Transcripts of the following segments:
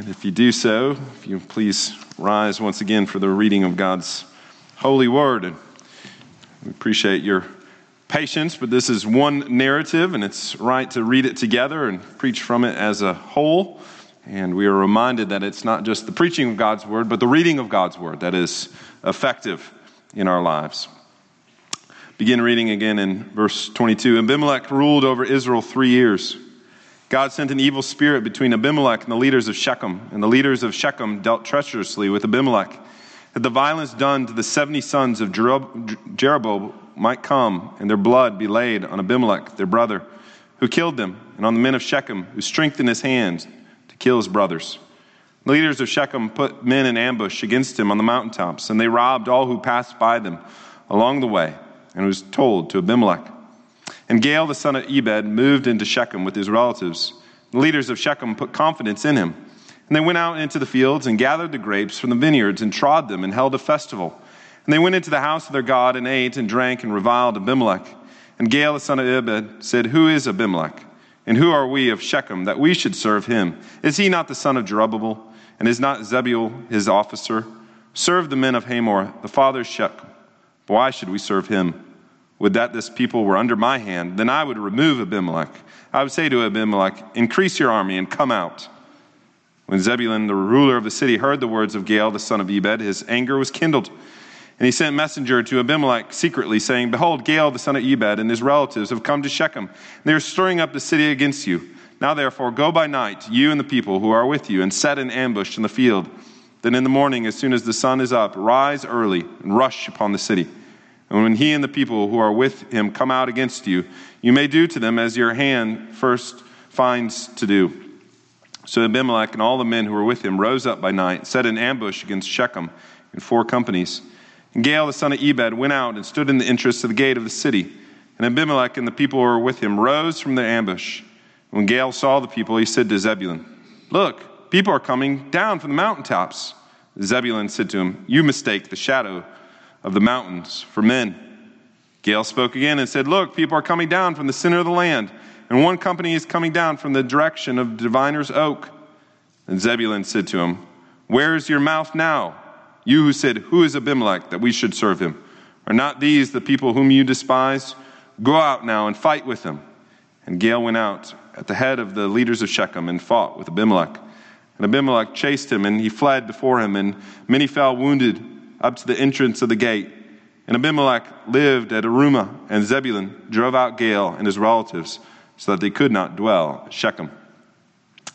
And if you do so, if you please rise once again for the reading of God's holy word. And we appreciate your patience, but this is one narrative, and it's right to read it together and preach from it as a whole. And we are reminded that it's not just the preaching of God's word, but the reading of God's word that is effective in our lives. Begin reading again in verse 22. Abimelech ruled over Israel three years. God sent an evil spirit between Abimelech and the leaders of Shechem, and the leaders of Shechem dealt treacherously with Abimelech, that the violence done to the 70 sons of Jerubbaal might come, and their blood be laid on Abimelech, their brother, who killed them, and on the men of Shechem, who strengthened his hands to kill his brothers. The leaders of Shechem put men in ambush against him on the mountaintops, and they robbed all who passed by them along the way, and it was told to Abimelech. And Gaal, the son of Ebed, moved into Shechem with his relatives. The leaders of Shechem put confidence in him. And they went out into the fields and gathered the grapes from the vineyards and trod them and held a festival. And they went into the house of their God and ate and drank and reviled Abimelech. And Gaal, the son of Ebed, said, Who is Abimelech? And who are we of Shechem that we should serve him? Is he not the son of Jerubbaal? And is not Zebul his officer? Serve the men of Hamor, the father of Shechem. Why should we serve him? Would that this people were under my hand, then I would remove Abimelech. I would say to Abimelech, Increase your army and come out. When Zebulun, the ruler of the city, heard the words of Gaal, the son of Ebed, his anger was kindled. And he sent messenger to Abimelech secretly, saying, Behold, Gaal, the son of Ebed, and his relatives have come to Shechem. They are stirring up the city against you. Now, therefore, go by night, you and the people who are with you, and set an ambush in the field. Then in the morning, as soon as the sun is up, rise early and rush upon the city. And when he and the people who are with him come out against you, you may do to them as your hand first finds to do. So Abimelech and all the men who were with him rose up by night, set an ambush against Shechem in four companies. And Gaal the son of Ebed went out and stood in the entrance of the gate of the city. And Abimelech and the people who were with him rose from their ambush. When Gaal saw the people, he said to Zebulun, Look, people are coming down from the mountaintops. Zebulun said to him, You mistake the shadow of the mountains for men. Gaal spoke again and said, Look, people are coming down from the center of the land, and one company is coming down from the direction of Diviner's Oak. And Zebulun said to him, Where is your mouth now? You who said, Who is Abimelech that we should serve him? Are not these the people whom you despise? Go out now and fight with them. And Gaal went out at the head of the leaders of Shechem and fought with Abimelech. And Abimelech chased him, and he fled before him, and many fell wounded up to the entrance of the gate. And Abimelech lived at Arumah, and Zebulun drove out Gaal and his relatives so that they could not dwell at Shechem.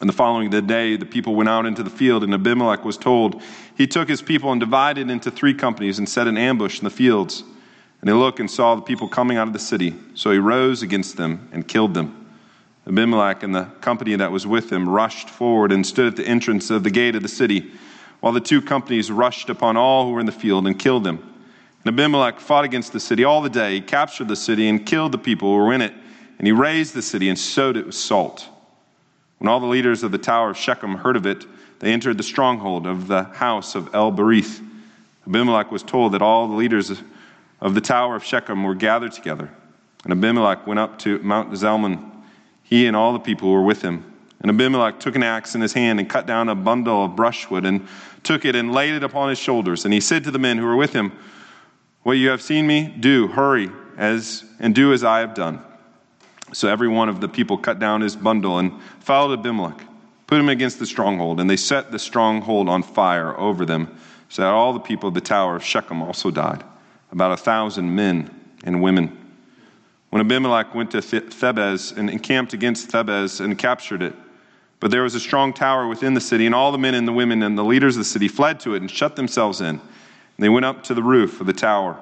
And the following day, the people went out into the field, and Abimelech was told. He took his people and divided into three companies and set an ambush in the fields. And they looked and saw the people coming out of the city. So he rose against them and killed them. Abimelech and the company that was with him rushed forward and stood at the entrance of the gate of the city while the two companies rushed upon all who were in the field and killed them. And Abimelech fought against the city all the day. He captured the city and killed the people who were in it. And he razed the city and sowed it with salt. When all the leaders of the tower of Shechem heard of it, they entered the stronghold of the house of El Berith. Abimelech was told that all the leaders of the tower of Shechem were gathered together. And Abimelech went up to Mount Zalmon, he and all the people who were with him. And Abimelech took an axe in his hand and cut down a bundle of brushwood and took it and laid it upon his shoulders. And he said to the men who were with him, What you have seen me do, hurry as and do as I have done. So every one of the people cut down his bundle and followed Abimelech, put him against the stronghold, and they set the stronghold on fire over them, so that all the people of the tower of Shechem also died, about a thousand men and women. When Abimelech went to Thebez and encamped against Thebez and captured it, but there was a strong tower within the city, and all the men and the women and the leaders of the city fled to it and shut themselves in. And they went up to the roof of the tower.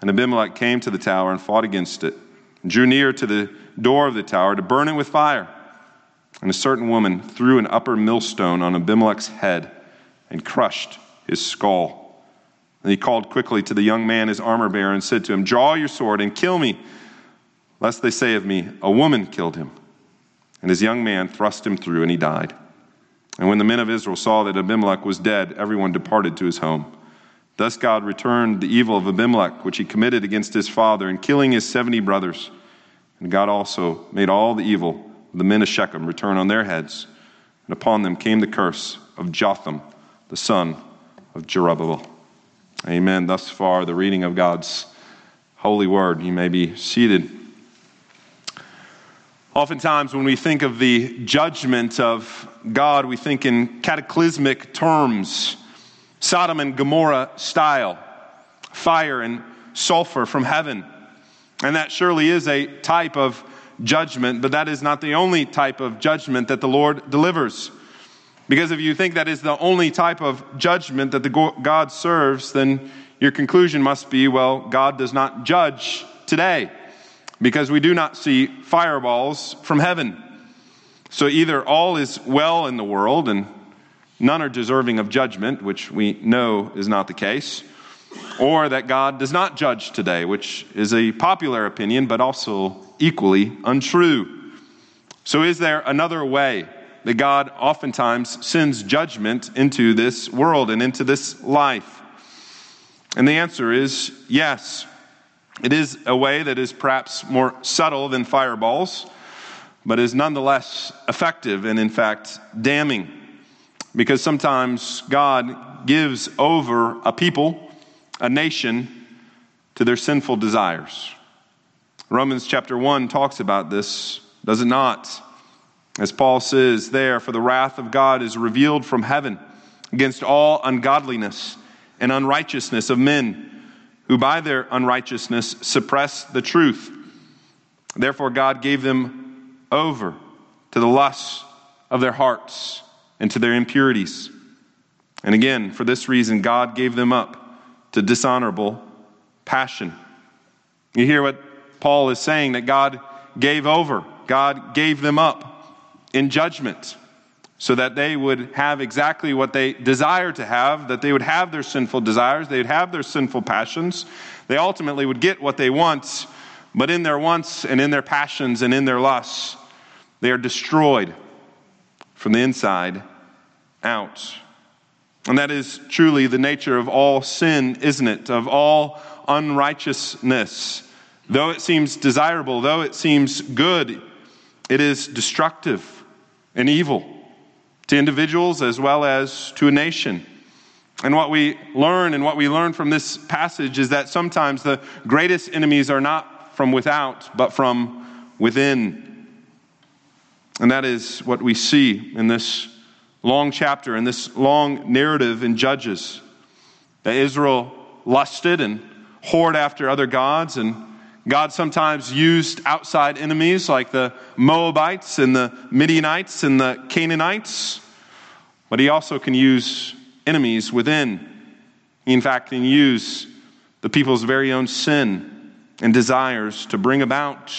And Abimelech came to the tower and fought against it, and drew near to the door of the tower to burn it with fire. And a certain woman threw an upper millstone on Abimelech's head and crushed his skull. And he called quickly to the young man, his armor bearer, and said to him, Draw your sword and kill me, lest they say of me, A woman killed him. And his young man thrust him through, and he died. And when the men of Israel saw that Abimelech was dead, everyone departed to his home. Thus God returned the evil of Abimelech, which he committed against his father, in killing his seventy brothers. And God also made all the evil of the men of Shechem return on their heads. And upon them came the curse of Jotham, the son of Jerubbaal. Amen. Thus far, the reading of God's holy word. You may be seated. Oftentimes, when we think of the judgment of God, we think in cataclysmic terms Sodom and Gomorrah style, fire and sulfur from heaven. And that surely is a type of judgment, but that is not the only type of judgment that the Lord delivers. Because if you think that is the only type of judgment that the God serves, then your conclusion must be well, God does not judge today because we do not see fireballs from heaven. So either all is well in the world and none are deserving of judgment, which we know is not the case, or that God does not judge today, which is a popular opinion, but also equally untrue. So, is there another way that God oftentimes sends judgment into this world and into this life? And the answer is yes. It is a way that is perhaps more subtle than fireballs, but is nonetheless effective and, in fact, damning. Because sometimes God gives over a people, a nation, to their sinful desires. Romans chapter 1 talks about this, does it not? As Paul says there, for the wrath of God is revealed from heaven against all ungodliness and unrighteousness of men who by their unrighteousness suppress the truth. Therefore, God gave them over to the lusts of their hearts and to their impurities. And again, for this reason, God gave them up to dishonorable passion. You hear what Paul is saying that God gave over, God gave them up in judgment so that they would have exactly what they desire to have, that they would have their sinful desires, they would have their sinful passions. They ultimately would get what they want, but in their wants and in their passions and in their lusts, they are destroyed from the inside out. And that is truly the nature of all sin, isn't it? Of all unrighteousness. Though it seems desirable, though it seems good, it is destructive and evil to individuals as well as to a nation. And what we learn and what we learn from this passage is that sometimes the greatest enemies are not from without, but from within. And that is what we see in this long chapter, in this long narrative in Judges. That Israel lusted and whored after other gods and God sometimes used outside enemies like the Moabites and the Midianites and the Canaanites, but He also can use enemies within. He, in fact, can use the people's very own sin and desires to bring about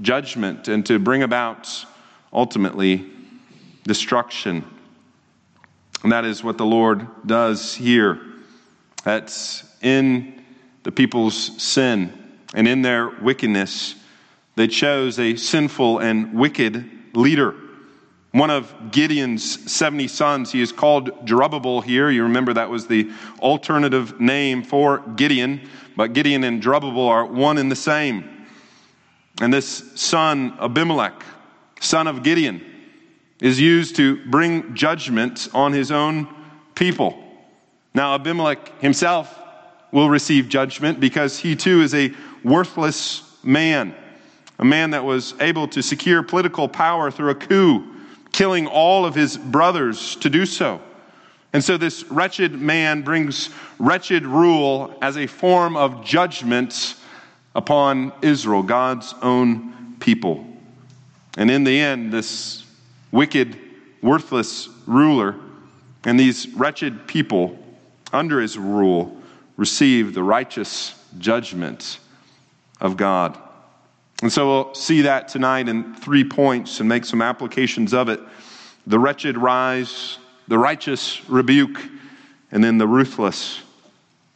judgment and to bring about ultimately destruction. And that is what the Lord does here. That's in the people's sin and in their wickedness, they chose a sinful and wicked leader. One of Gideon's 70 sons, he is called Jerubbaal here. You remember that was the alternative name for Gideon, but Gideon and Jerubbaal are one and the same. And this son, Abimelech, son of Gideon, is used to bring judgment on his own people. Now, Abimelech himself will receive judgment because he too is a worthless man, a man that was able to secure political power through a coup, killing all of his brothers to do so. And so this wretched man brings wretched rule as a form of judgment upon Israel, God's own people. And in the end, this wicked, worthless ruler and these wretched people under his rule receive the righteous judgment of God. And so we'll see that tonight in three points and make some applications of it the wretched rise, the righteous rebuke, and then the ruthless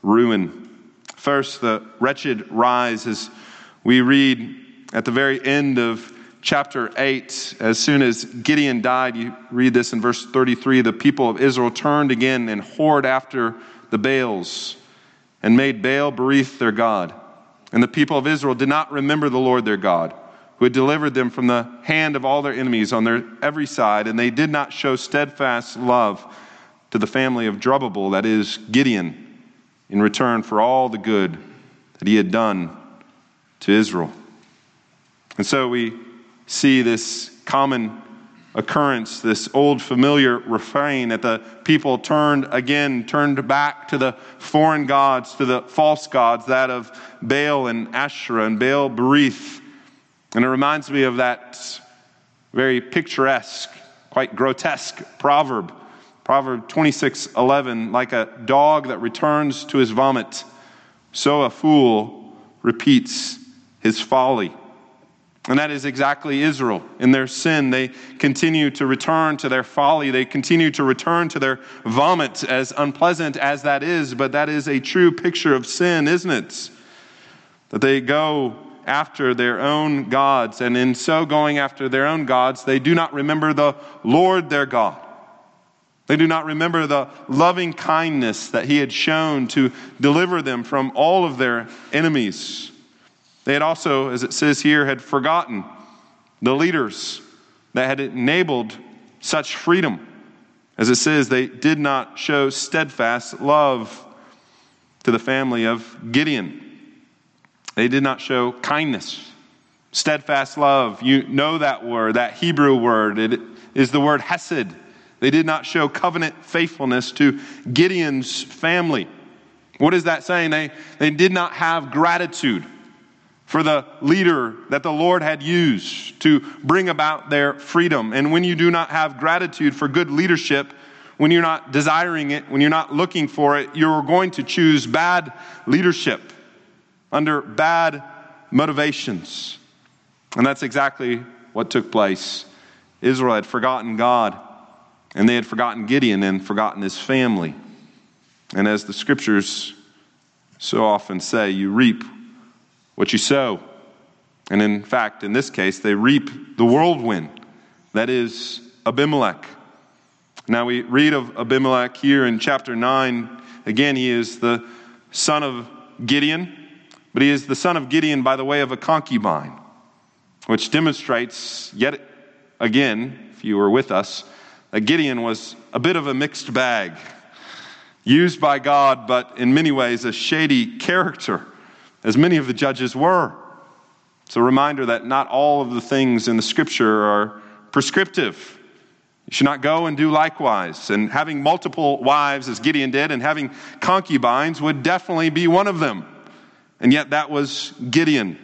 ruin. First, the wretched rise, as we read at the very end of chapter 8, as soon as Gideon died, you read this in verse 33 the people of Israel turned again and whored after the Baals and made Baal Berith their God. And the people of Israel did not remember the Lord their God, who had delivered them from the hand of all their enemies on their every side, and they did not show steadfast love to the family of Jerubbaal, that is, Gideon, in return for all the good that he had done to Israel. And so we see this common occurrence, this old familiar refrain that the people turned again, turned back to the foreign gods, to the false gods, that of Baal and Asherah and Baal Berith. And it reminds me of that very picturesque, quite grotesque proverb, Proverb 26 11, like a dog that returns to his vomit, so a fool repeats his folly. And that is exactly Israel. In their sin, they continue to return to their folly. They continue to return to their vomit, as unpleasant as that is. But that is a true picture of sin, isn't it? That they go after their own gods. And in so going after their own gods, they do not remember the Lord their God. They do not remember the loving kindness that He had shown to deliver them from all of their enemies. They had also, as it says here, had forgotten the leaders that had enabled such freedom. As it says, they did not show steadfast love to the family of Gideon. They did not show kindness, steadfast love. You know that word, that Hebrew word. It is the word hesed. They did not show covenant faithfulness to Gideon's family. What is that saying? They, they did not have gratitude for the leader that the Lord had used to bring about their freedom. And when you do not have gratitude for good leadership, when you're not desiring it, when you're not looking for it, you're going to choose bad leadership under bad motivations. And that's exactly what took place. Israel had forgotten God, and they had forgotten Gideon and forgotten his family. And as the scriptures so often say, you reap what you sow. And in fact, in this case, they reap the whirlwind. That is Abimelech. Now we read of Abimelech here in chapter 9. Again, he is the son of Gideon, but he is the son of Gideon by the way of a concubine, which demonstrates yet again, if you were with us, that Gideon was a bit of a mixed bag, used by God, but in many ways a shady character as many of the judges were. It's a reminder that not all of the things in the scripture are prescriptive. You should not go and do likewise. And having multiple wives, as Gideon did, and having concubines would definitely be one of them. And yet that was Gideon.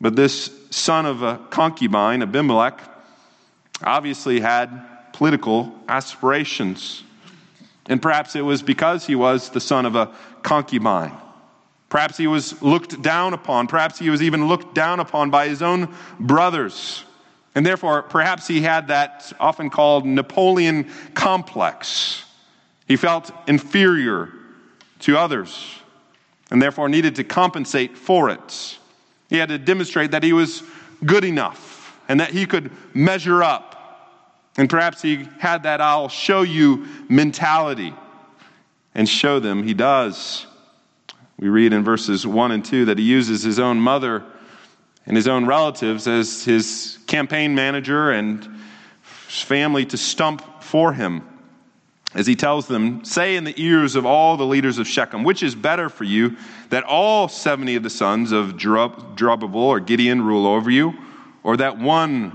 But this son of a concubine, Abimelech, obviously had political aspirations. And perhaps it was because he was the son of a concubine Perhaps he was looked down upon. Perhaps he was even looked down upon by his own brothers. And therefore, perhaps he had that often called Napoleon complex. He felt inferior to others and therefore needed to compensate for it. He had to demonstrate that he was good enough and that he could measure up. And perhaps he had that I'll show you mentality and show them he does. We read in verses 1 and 2 that he uses his own mother and his own relatives as his campaign manager and family to stump for him. As he tells them, Say in the ears of all the leaders of Shechem, which is better for you, that all 70 of the sons of Jerubbaal or Gideon rule over you, or that one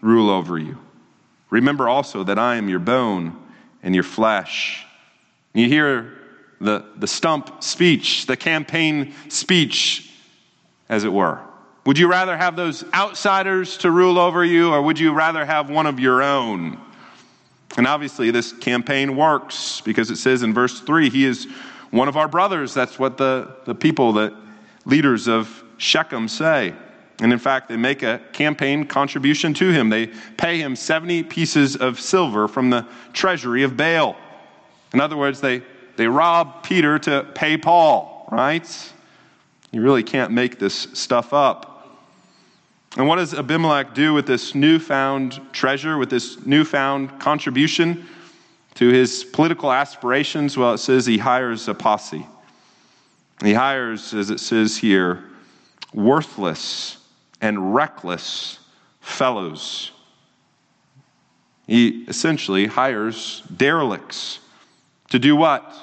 rule over you? Remember also that I am your bone and your flesh. You hear the, the stump speech, the campaign speech, as it were? Would you rather have those outsiders to rule over you, or would you rather have one of your own? And obviously, this campaign works because it says in verse 3 he is one of our brothers. That's what the, the people, the leaders of Shechem say. And in fact, they make a campaign contribution to him. They pay him 70 pieces of silver from the treasury of Baal. In other words, they they rob Peter to pay Paul, right? You really can't make this stuff up. And what does Abimelech do with this newfound treasure, with this newfound contribution to his political aspirations? Well, it says he hires a posse. He hires, as it says here, worthless and reckless fellows. He essentially hires derelicts to do what?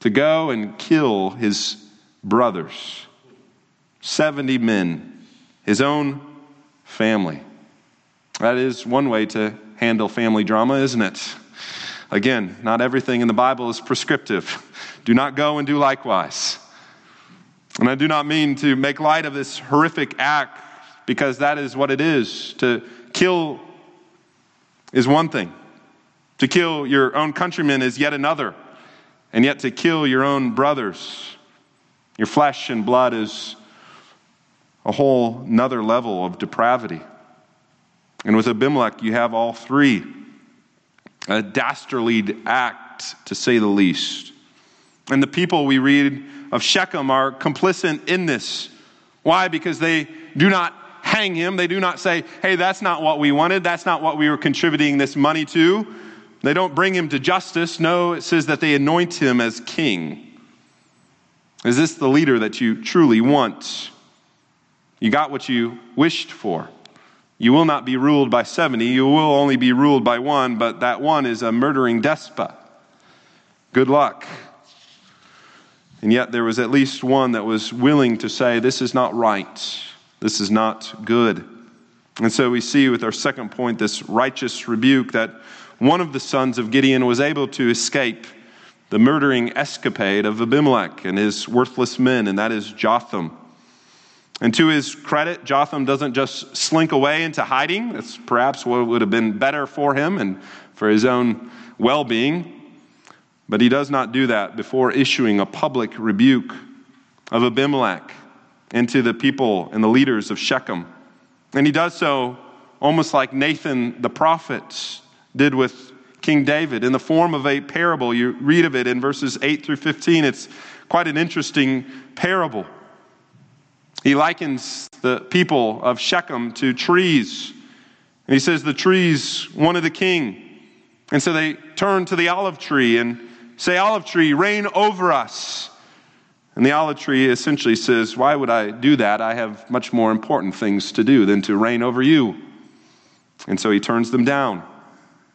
To go and kill his brothers. 70 men, his own family. That is one way to handle family drama, isn't it? Again, not everything in the Bible is prescriptive. Do not go and do likewise. And I do not mean to make light of this horrific act because that is what it is. To kill is one thing, to kill your own countrymen is yet another, and yet to kill your own brothers, your flesh and blood, is a whole another level of depravity. And with Abimelech, you have all three a dastardly act, to say the least. And the people we read of Shechem are complicit in this. Why? Because they do not hang him. They do not say, hey, that's not what we wanted. That's not what we were contributing this money to. They don't bring him to justice. No, it says that they anoint him as king. Is this the leader that you truly want? You got what you wished for. You will not be ruled by 70. You will only be ruled by one, but that one is a murdering despot. Good luck. And yet there was at least one that was willing to say, This is not right. This is not good. And so we see with our second point this righteous rebuke that one of the sons of Gideon was able to escape the murdering escapade of Abimelech and his worthless men, and that is Jotham. And to his credit, Jotham doesn't just slink away into hiding. That's perhaps what would have been better for him and for his own well being. But he does not do that before issuing a public rebuke of Abimelech and to the people and the leaders of Shechem. And he does so almost like Nathan the prophet did with King David in the form of a parable. You read of it in verses 8 through 15. It's quite an interesting parable. He likens the people of Shechem to trees. And he says the trees wanted a king. And so they turn to the olive tree and say, Olive tree, reign over us. And the olive tree essentially says, Why would I do that? I have much more important things to do than to reign over you. And so he turns them down.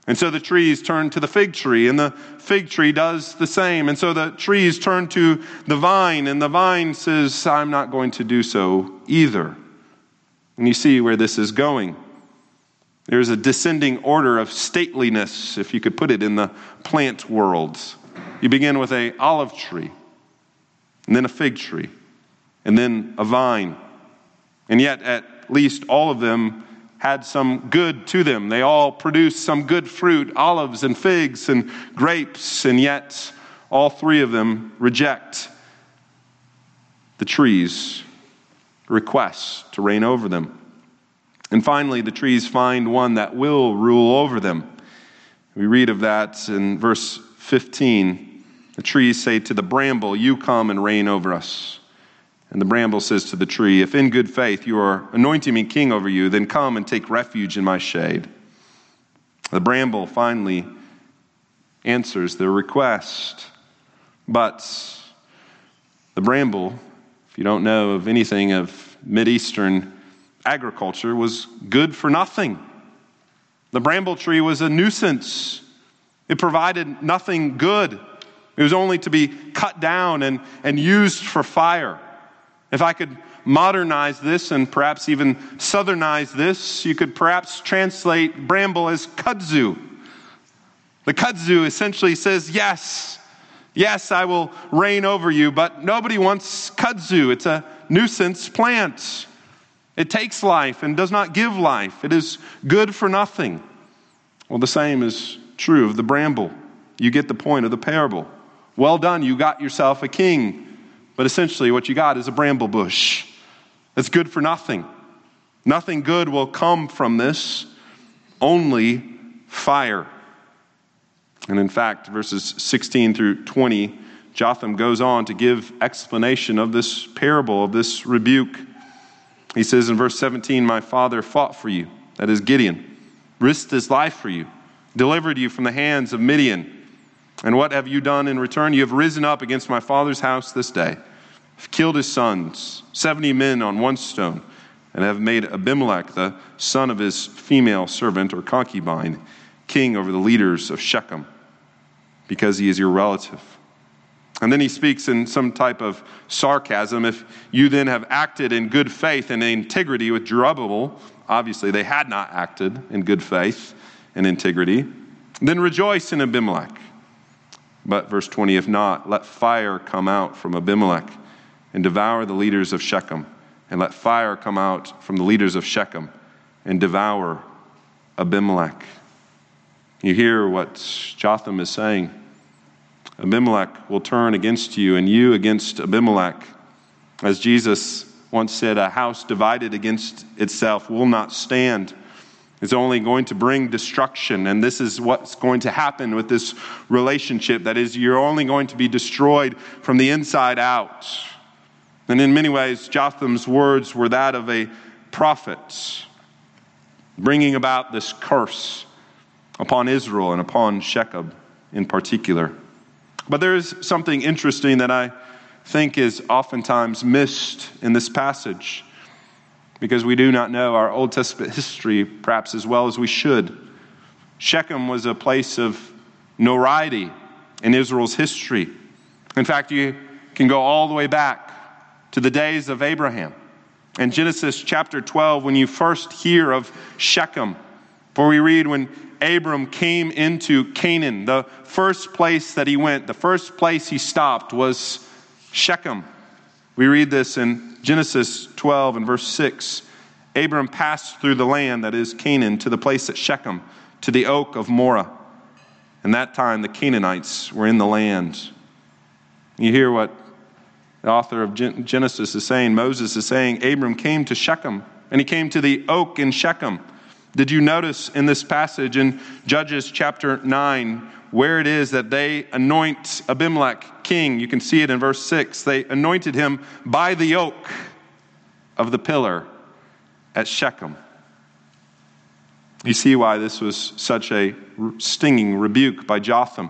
And so the trees turn to the fig tree, and the fig tree does the same. And so the trees turn to the vine, and the vine says, I'm not going to do so either. And you see where this is going. There's a descending order of stateliness, if you could put it in the plant world. You begin with a olive tree and then a fig tree, and then a vine. And yet, at least all of them had some good to them. They all produced some good fruit olives and figs and grapes, and yet all three of them reject the trees' request to reign over them. And finally, the trees find one that will rule over them. We read of that in verse 15. The trees say to the bramble, You come and reign over us. And the bramble says to the tree, If in good faith you are anointing me king over you, then come and take refuge in my shade. The bramble finally answers their request. But the bramble, if you don't know of anything of Mideastern agriculture, was good for nothing. The bramble tree was a nuisance, it provided nothing good. It was only to be cut down and, and used for fire. If I could modernize this and perhaps even southernize this, you could perhaps translate bramble as kudzu. The kudzu essentially says, Yes, yes, I will reign over you, but nobody wants kudzu. It's a nuisance plant. It takes life and does not give life, it is good for nothing. Well, the same is true of the bramble. You get the point of the parable. Well done, you got yourself a king. But essentially, what you got is a bramble bush. It's good for nothing. Nothing good will come from this, only fire. And in fact, verses 16 through 20, Jotham goes on to give explanation of this parable, of this rebuke. He says in verse 17, My father fought for you, that is Gideon, risked his life for you, delivered you from the hands of Midian. And what have you done in return? You have risen up against my father's house this day, have killed his sons, 70 men on one stone, and have made Abimelech, the son of his female servant or concubine, king over the leaders of Shechem because he is your relative. And then he speaks in some type of sarcasm. If you then have acted in good faith and integrity with Jerubbaal, obviously they had not acted in good faith and integrity, then rejoice in Abimelech. But verse 20, if not, let fire come out from Abimelech and devour the leaders of Shechem, and let fire come out from the leaders of Shechem and devour Abimelech. You hear what Jotham is saying. Abimelech will turn against you, and you against Abimelech. As Jesus once said, a house divided against itself will not stand. It's only going to bring destruction, and this is what's going to happen with this relationship. That is, you're only going to be destroyed from the inside out. And in many ways, Jotham's words were that of a prophet, bringing about this curse upon Israel and upon Shechem in particular. But there's something interesting that I think is oftentimes missed in this passage because we do not know our Old Testament history perhaps as well as we should. Shechem was a place of notoriety in Israel's history. In fact, you can go all the way back to the days of Abraham. In Genesis chapter 12, when you first hear of Shechem, for we read when Abram came into Canaan, the first place that he went, the first place he stopped was Shechem. We read this in Genesis 12 and verse 6. Abram passed through the land that is Canaan to the place at Shechem, to the oak of Moreh. And that time the Canaanites were in the land. You hear what the author of Genesis is saying. Moses is saying, Abram came to Shechem, and he came to the oak in Shechem. Did you notice in this passage in Judges chapter 9 where it is that they anoint Abimelech king? You can see it in verse 6. They anointed him by the oak of the pillar at Shechem. You see why this was such a stinging rebuke by Jotham.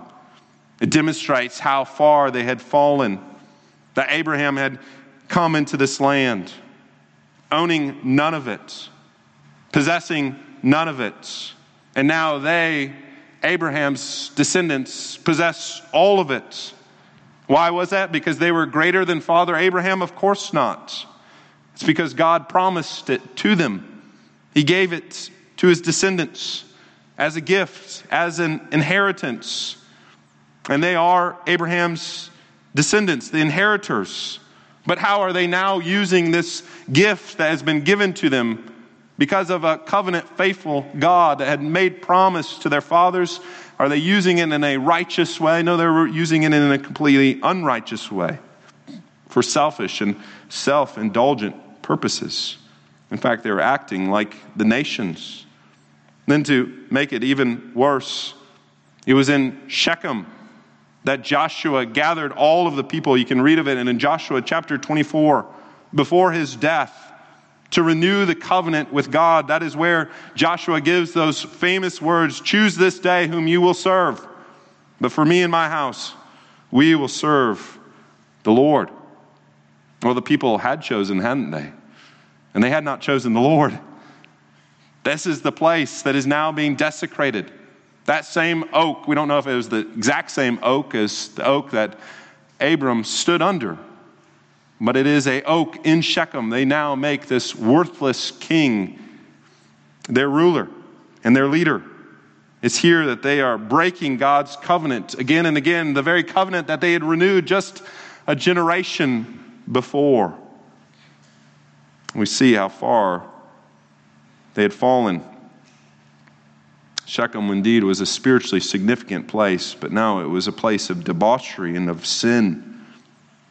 It demonstrates how far they had fallen, that Abraham had come into this land, owning none of it, possessing none of it. And now they, Abraham's descendants, possess all of it. Why was that? Because they were greater than Father Abraham? Of course not. It's because God promised it to them. He gave it to his descendants as a gift, as an inheritance. And they are Abraham's descendants, the inheritors. But how are they now using this gift that has been given to them because of a covenant faithful God that had made promise to their fathers? Are they using it in a righteous way? No, they're using it in a completely unrighteous way for selfish and self indulgent purposes. In fact, they were acting like the nations. Then, to make it even worse, it was in Shechem that Joshua gathered all of the people. You can read of it and in Joshua chapter 24, before his death to renew the covenant with God. That is where Joshua gives those famous words Choose this day whom you will serve. But for me and my house, we will serve the Lord. Well, the people had chosen, hadn't they? And they had not chosen the Lord. This is the place that is now being desecrated. That same oak, we don't know if it was the exact same oak as the oak that Abram stood under but it is a oak in Shechem. They now make this worthless king their ruler and their leader. It's here that they are breaking God's covenant again and again, the very covenant that they had renewed just a generation before. We see how far they had fallen. Shechem indeed was a spiritually significant place, but now it was a place of debauchery and of sin.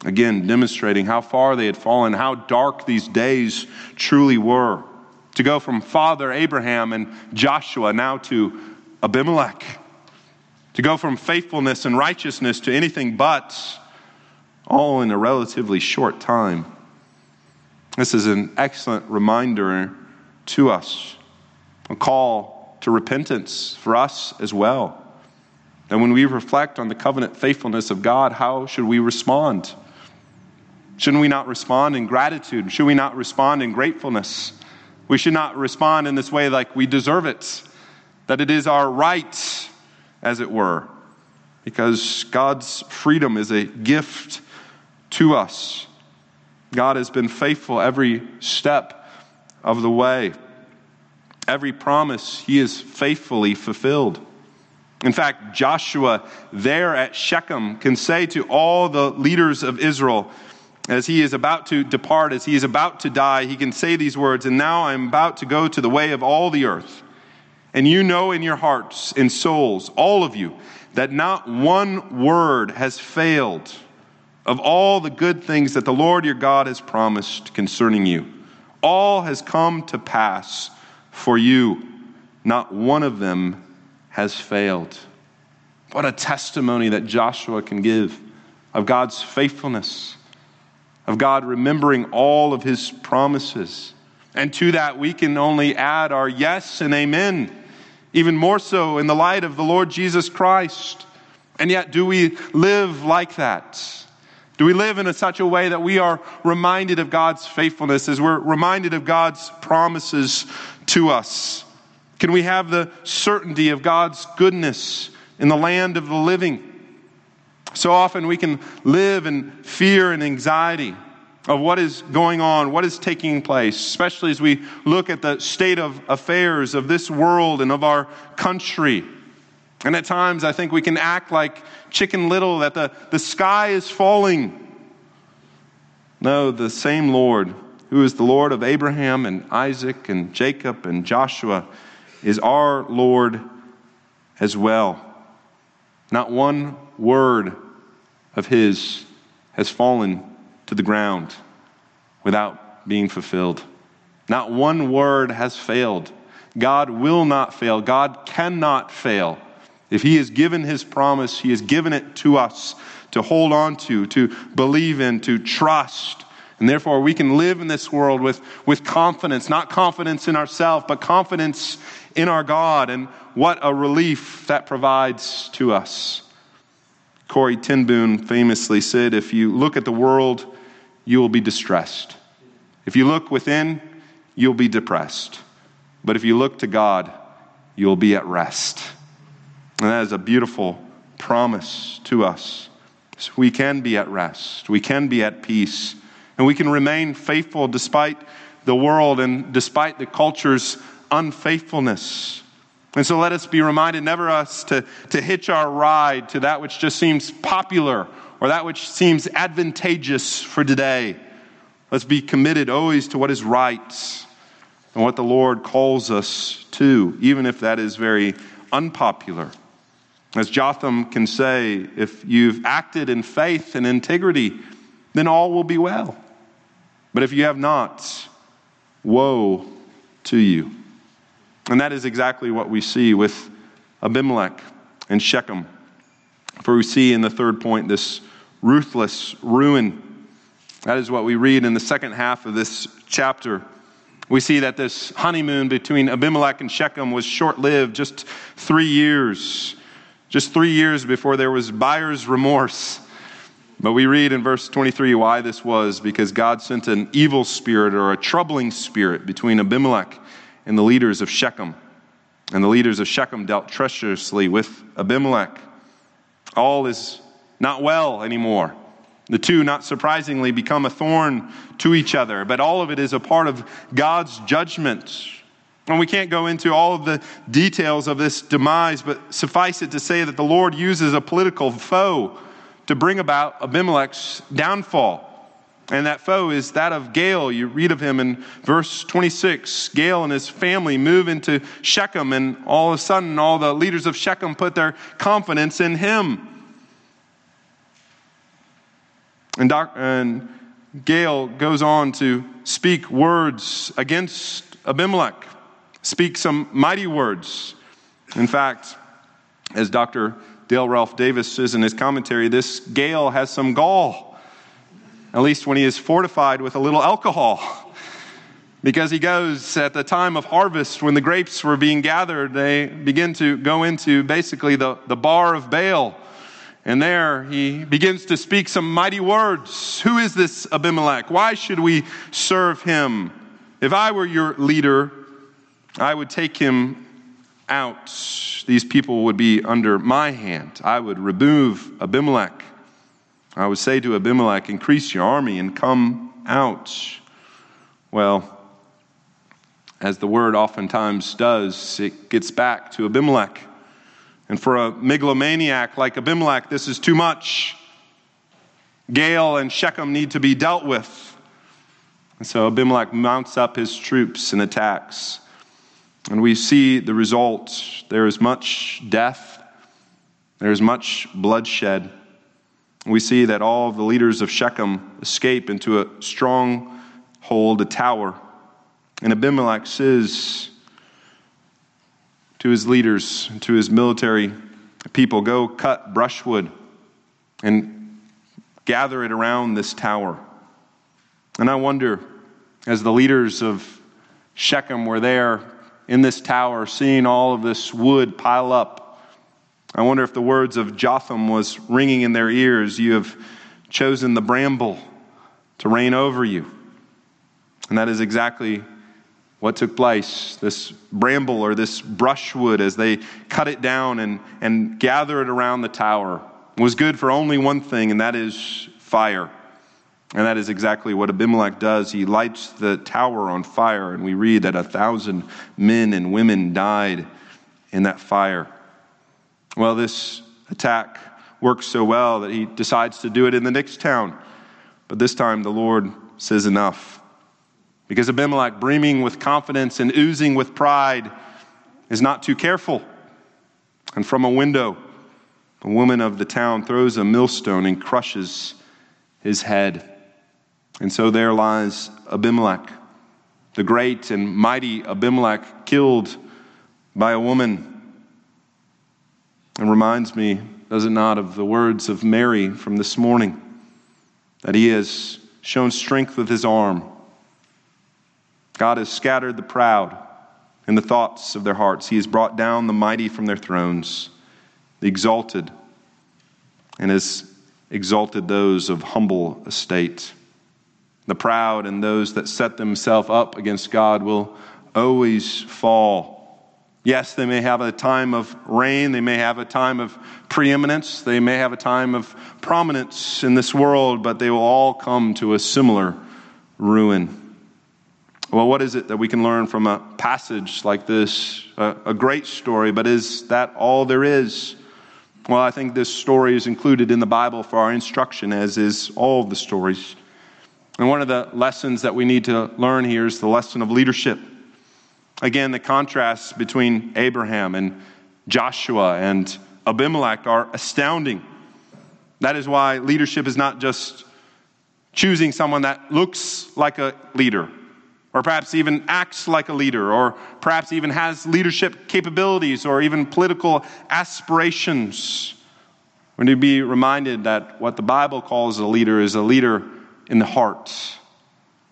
Again, demonstrating how far they had fallen, how dark these days truly were. To go from Father Abraham and Joshua now to Abimelech. To go from faithfulness and righteousness to anything but, all in a relatively short time. This is an excellent reminder to us, a call to repentance for us as well. And when we reflect on the covenant faithfulness of God, how should we respond? Shouldn't we not respond in gratitude? Should we not respond in gratefulness? We should not respond in this way like we deserve it. that it is our right, as it were, because God's freedom is a gift to us. God has been faithful every step of the way. Every promise he has faithfully fulfilled. In fact, Joshua there at Shechem can say to all the leaders of Israel, as he is about to depart, as he is about to die, he can say these words, And now I am about to go to the way of all the earth. And you know in your hearts and souls, all of you, that not one word has failed of all the good things that the Lord your God has promised concerning you. All has come to pass for you. Not one of them has failed. What a testimony that Joshua can give of God's faithfulness, of God remembering all of his promises. And to that, we can only add our yes and amen, even more so in the light of the Lord Jesus Christ. And yet, do we live like that? Do we live in a, such a way that we are reminded of God's faithfulness as we're reminded of God's promises to us? Can we have the certainty of God's goodness in the land of the living? So often we can live in fear and anxiety of what is going on, what is taking place, especially as we look at the state of affairs of this world and of our country. And at times, I think we can act like Chicken Little, that the, the sky is falling. No, the same Lord, who is the Lord of Abraham and Isaac and Jacob and Joshua, is our Lord as well. Not one word of his has fallen to the ground without being fulfilled. Not one word has failed. God will not fail. God cannot fail. If He has given His promise, He has given it to us to hold on to, to believe in, to trust. And therefore, we can live in this world with, with confidence, not confidence in ourselves, but confidence in our God. And what a relief that provides to us. Corrie ten Boom famously said, If you look at the world, you will be distressed. If you look within, you'll be depressed. But if you look to God, you'll be at rest. And that is a beautiful promise to us. So we can be at rest, we can be at peace, and we can remain faithful despite the world and despite the culture's unfaithfulness. And so let us be reminded never us to, to hitch our ride to that which just seems popular or that which seems advantageous for today. Let's be committed always to what is right and what the Lord calls us to, even if that is very unpopular. As Jotham can say, if you've acted in faith and integrity, then all will be well. But if you have not, woe to you. And that is exactly what we see with Abimelech and Shechem. For we see in the third point this ruthless ruin. That is what we read in the second half of this chapter. We see that this honeymoon between Abimelech and Shechem was short lived, just three years just three years before there was buyer's remorse. But we read in verse 23 why this was because God sent an evil spirit or a troubling spirit between Abimelech and the leaders of Shechem. And the leaders of Shechem dealt treacherously with Abimelech. All is not well anymore. The two, not surprisingly, become a thorn to each other, but all of it is a part of God's judgment and we can't go into all of the details of this demise, but suffice it to say that the Lord uses a political foe to bring about Abimelech's downfall. And that foe is that of Gaal. You read of him in verse 26. Gaal and his family move into Shechem, and all of a sudden, all the leaders of Shechem put their confidence in him. And, doc, and goes on to speak words against Abimelech speak some mighty words. In fact, as Dr. Dale Ralph Davis says in his commentary, this Gaal has some gall, at least when he is fortified with a little alcohol. Because he goes at the time of harvest when the grapes were being gathered, they begin to go into basically the, the bar of Baal. And there he begins to speak some mighty words. Who is this Abimelech? Why should we serve him? If I were your leader, I would take him out, these people would be under my hand. I would remove Abimelech. I would say to Abimelech, Increase your army and come out. Well, as the word oftentimes does, it gets back to Abimelech. And for a megalomaniac like Abimelech, this is too much. Gaal and Shechem need to be dealt with. And so Abimelech mounts up his troops and attacks. And we see the result. There is much death, there is much bloodshed. We see that all of the leaders of Shechem escape into a stronghold, a tower. And Abimelech says to his leaders, to his military people, Go cut brushwood and gather it around this tower. And I wonder, as the leaders of Shechem were there in this tower, seeing all of this wood pile up. I wonder if the words of Jotham was ringing in their ears. You have chosen the bramble to reign over you. And that is exactly what took place. This bramble or this brushwood, as they cut it down and, and gather it around the tower, was good for only one thing, and that is fire. And that is exactly what Abimelech does. He lights the tower on fire, and we read that a thousand men and women died in that fire. Well, this attack works so well that he decides to do it in the next town. But this time the Lord says enough. Because Abimelech, brimming with confidence and oozing with pride, is not too careful. And from a window, a woman of the town throws a millstone and crushes his head. And so there lies Abimelech, the great and mighty Abimelech, killed by a woman. And reminds me, does it not, of the words of Mary from this morning that he has shown strength with his arm. God has scattered the proud in the thoughts of their hearts. He has brought down the mighty from their thrones, the exalted, and has exalted those of humble estate. The proud and those that set themselves up against God will always fall. Yes, they may have a time of reign, they may have a time of preeminence, they may have a time of prominence in this world, but they will all come to a similar ruin. Well, what is it that we can learn from a passage like this? A, a great story, but is that all there is? Well, I think this story is included in the Bible for our instruction, as is all of the stories. And one of the lessons that we need to learn here is the lesson of leadership. Again, the contrasts between Abraham and Joshua and Abimelech are astounding. That is why leadership is not just choosing someone that looks like a leader, or perhaps even acts like a leader, or perhaps even has leadership capabilities or even political aspirations. We need to be reminded that what the Bible calls a leader is a leader in the heart,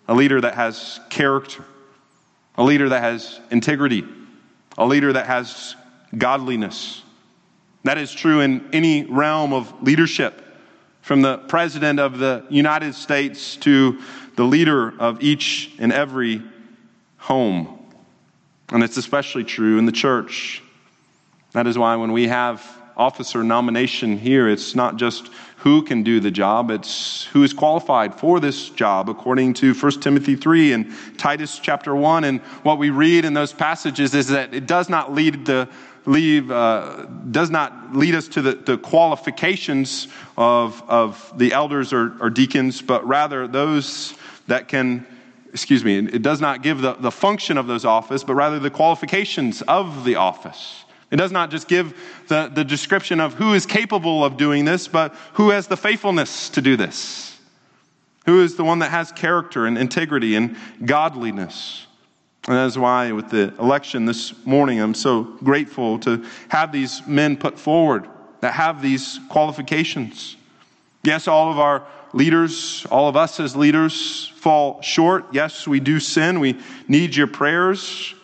a leader that has character, a leader that has integrity, a leader that has godliness. That is true in any realm of leadership, from the President of the United States to the leader of each and every home. And it's especially true in the church. That is why when we have officer nomination here, it's not just who can do the job, it's who is qualified for this job, according to 1 Timothy 3 and Titus chapter 1. And what we read in those passages is that it does not lead the leave uh, does not lead us to the, the qualifications of, of the elders or, or deacons, but rather those that can excuse me, it does not give the, the function of those office, but rather the qualifications of the office. It does not just give the, the description of who is capable of doing this, but who has the faithfulness to do this. Who is the one that has character and integrity and godliness. And that is why, with the election this morning, I'm so grateful to have these men put forward that have these qualifications. Yes, all of our leaders, all of us as leaders, fall short. Yes, we do sin. We need your prayers.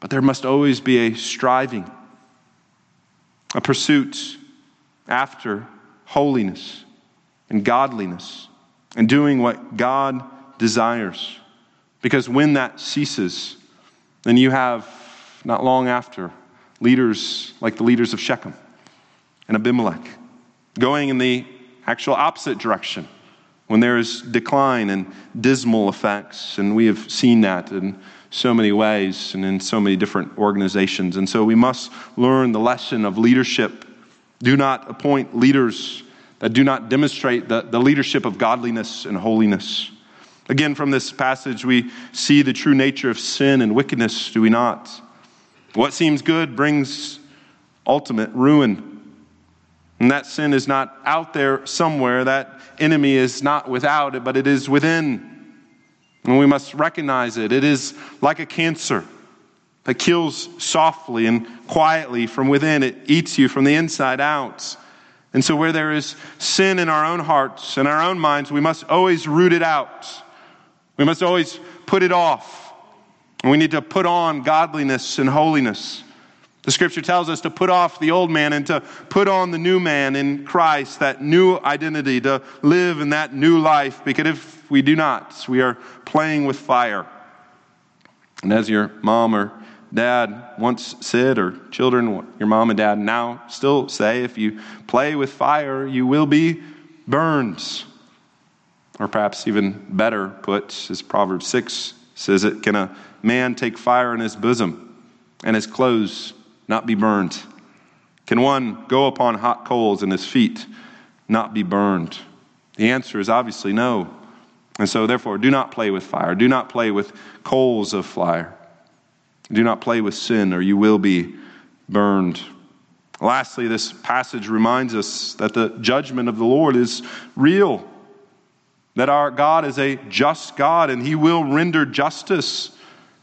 But there must always be a striving a pursuit after holiness and godliness and doing what God desires. Because when that ceases, then you have, not long after, leaders like the leaders of Shechem and Abimelech, going in the actual opposite direction when there is decline and dismal effects. And we have seen that in so many ways and in so many different organizations. And so we must learn the lesson of leadership. Do not appoint leaders that do not demonstrate the, the leadership of godliness and holiness. Again, from this passage, we see the true nature of sin and wickedness, do we not? What seems good brings ultimate ruin. And that sin is not out there somewhere. That enemy is not without it, but it is within. And we must recognize it. It is like a cancer that kills softly and quietly from within, it eats you from the inside out. And so, where there is sin in our own hearts and our own minds, we must always root it out. We must always put it off. And we need to put on godliness and holiness. The scripture tells us to put off the old man and to put on the new man in Christ, that new identity, to live in that new life. Because if we do not, we are playing with fire. And as your mom or dad once said, or children, your mom and dad now still say, if you play with fire, you will be burned. Or perhaps even better put, as Proverbs 6 says it, can a man take fire in his bosom and his clothes not be burned? Can one go upon hot coals and his feet not be burned? The answer is obviously no. And so, therefore, do not play with fire. Do not play with coals of fire. Do not play with sin, or you will be burned. Lastly, this passage reminds us that the judgment of the Lord is real, that our God is a just God, and he will render justice.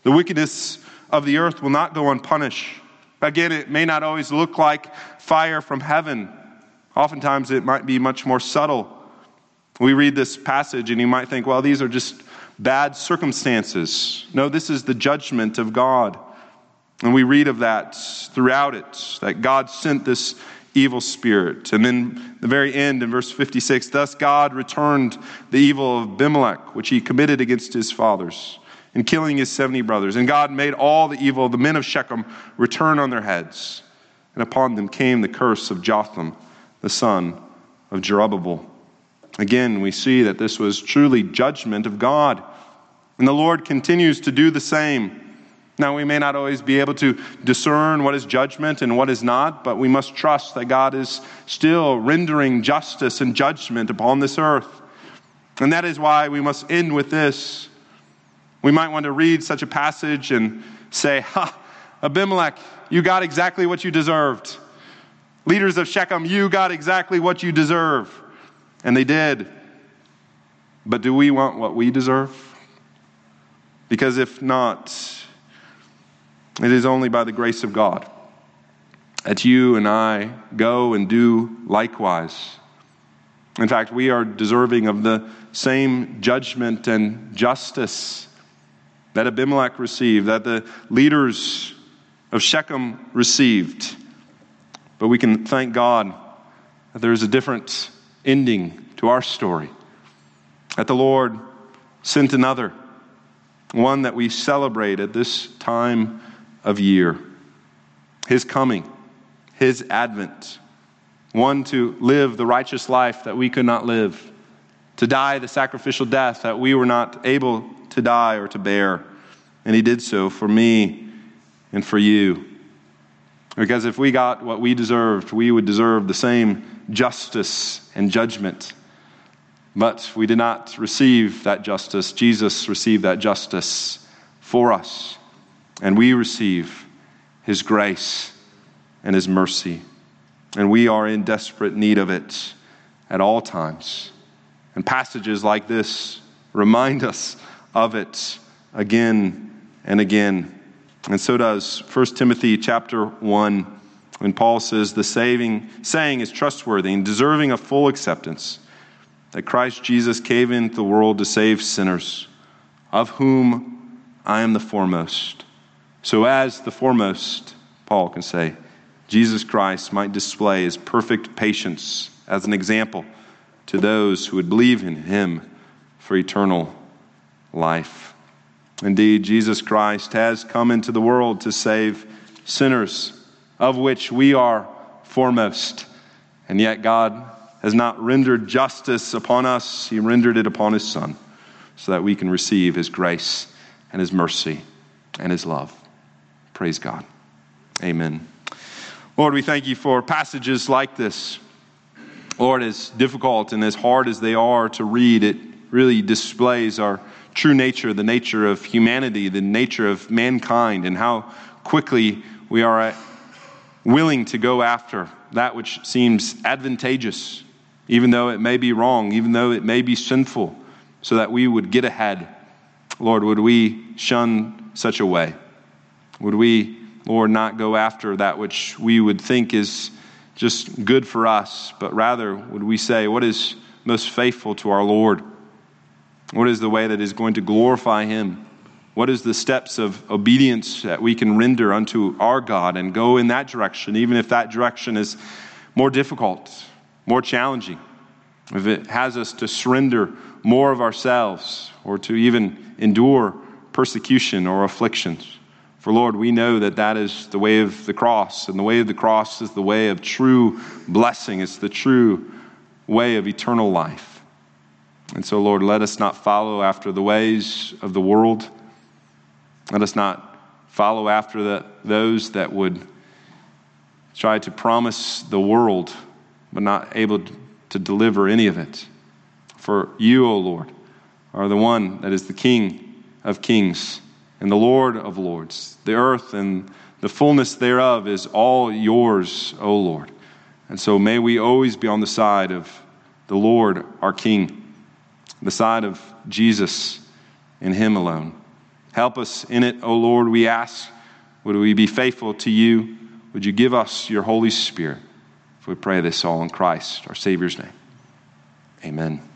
The wickedness of the earth will not go unpunished. Again, it may not always look like fire from heaven. Oftentimes, it might be much more subtle. We read this passage, and you might think, well, these are just bad circumstances. No, this is the judgment of God. And we read of that throughout it, that God sent this evil spirit. And then the very end in verse 56 thus God returned the evil of Abimelech, which he committed against his fathers and killing his 70 brothers. And God made all the evil of the men of Shechem return on their heads. And upon them came the curse of Jotham, the son of Jerubbaal. Again, we see that this was truly judgment of God. And the Lord continues to do the same. Now, we may not always be able to discern what is judgment and what is not, but we must trust that God is still rendering justice and judgment upon this earth. And that is why we must end with this we might want to read such a passage and say, Ha, Abimelech, you got exactly what you deserved. Leaders of Shechem, you got exactly what you deserve. And they did. But do we want what we deserve? Because if not, it is only by the grace of God that you and I go and do likewise. In fact, we are deserving of the same judgment and justice that Abimelech received, that the leaders of Shechem received. But we can thank God that there's a different ending to our story. That the Lord sent another, one that we celebrate at this time of year. His coming, His advent, one to live the righteous life that we could not live, to die the sacrificial death that we were not able to die or to bear. And he did so for me and for you. Because if we got what we deserved, we would deserve the same justice and judgment. But we did not receive that justice. Jesus received that justice for us. And we receive his grace and his mercy. And we are in desperate need of it at all times. And passages like this remind us of it again and again. And so does 1 Timothy chapter 1 when Paul says the saving saying is trustworthy and deserving of full acceptance that Christ Jesus came into the world to save sinners, of whom I am the foremost. So as the foremost, Paul can say, Jesus Christ might display his perfect patience as an example to those who would believe in him for eternal life. Indeed, Jesus Christ has come into the world to save sinners, of which we are foremost. And yet, God has not rendered justice upon us, He rendered it upon His Son, so that we can receive His grace and His mercy and His love. Praise God. Amen. Lord, we thank you for passages like this. Lord, as difficult and as hard as they are to read, it really displays our true nature, the nature of humanity, the nature of mankind, and how quickly we are willing to go after that which seems advantageous, even though it may be wrong, even though it may be sinful, so that we would get ahead. Lord, would we shun such a way? Would we, Lord, not go after that which we would think is just good for us, but rather would we say, what is most faithful to our Lord? What is the way that is going to glorify Him? What is the steps of obedience that we can render unto our God and go in that direction, even if that direction is more difficult, more challenging? If it has us to surrender more of ourselves or to even endure persecution or afflictions. For Lord, we know that that is the way of the cross, and the way of the cross is the way of true blessing. It's the true way of eternal life. And so, Lord, let us not follow after the ways of the world let us not follow after the, those that would try to promise the world, but not able to deliver any of it. For you, O Lord, are the one that is the King of kings and the Lord of lords. The earth and the fullness thereof is all yours, O Lord. And so may we always be on the side of the Lord, our King, the side of Jesus and Him alone. Help us in it, O Lord, we ask. Would we be faithful to you? Would you give us your Holy Spirit? If we pray this all in Christ, our Savior's name. Amen.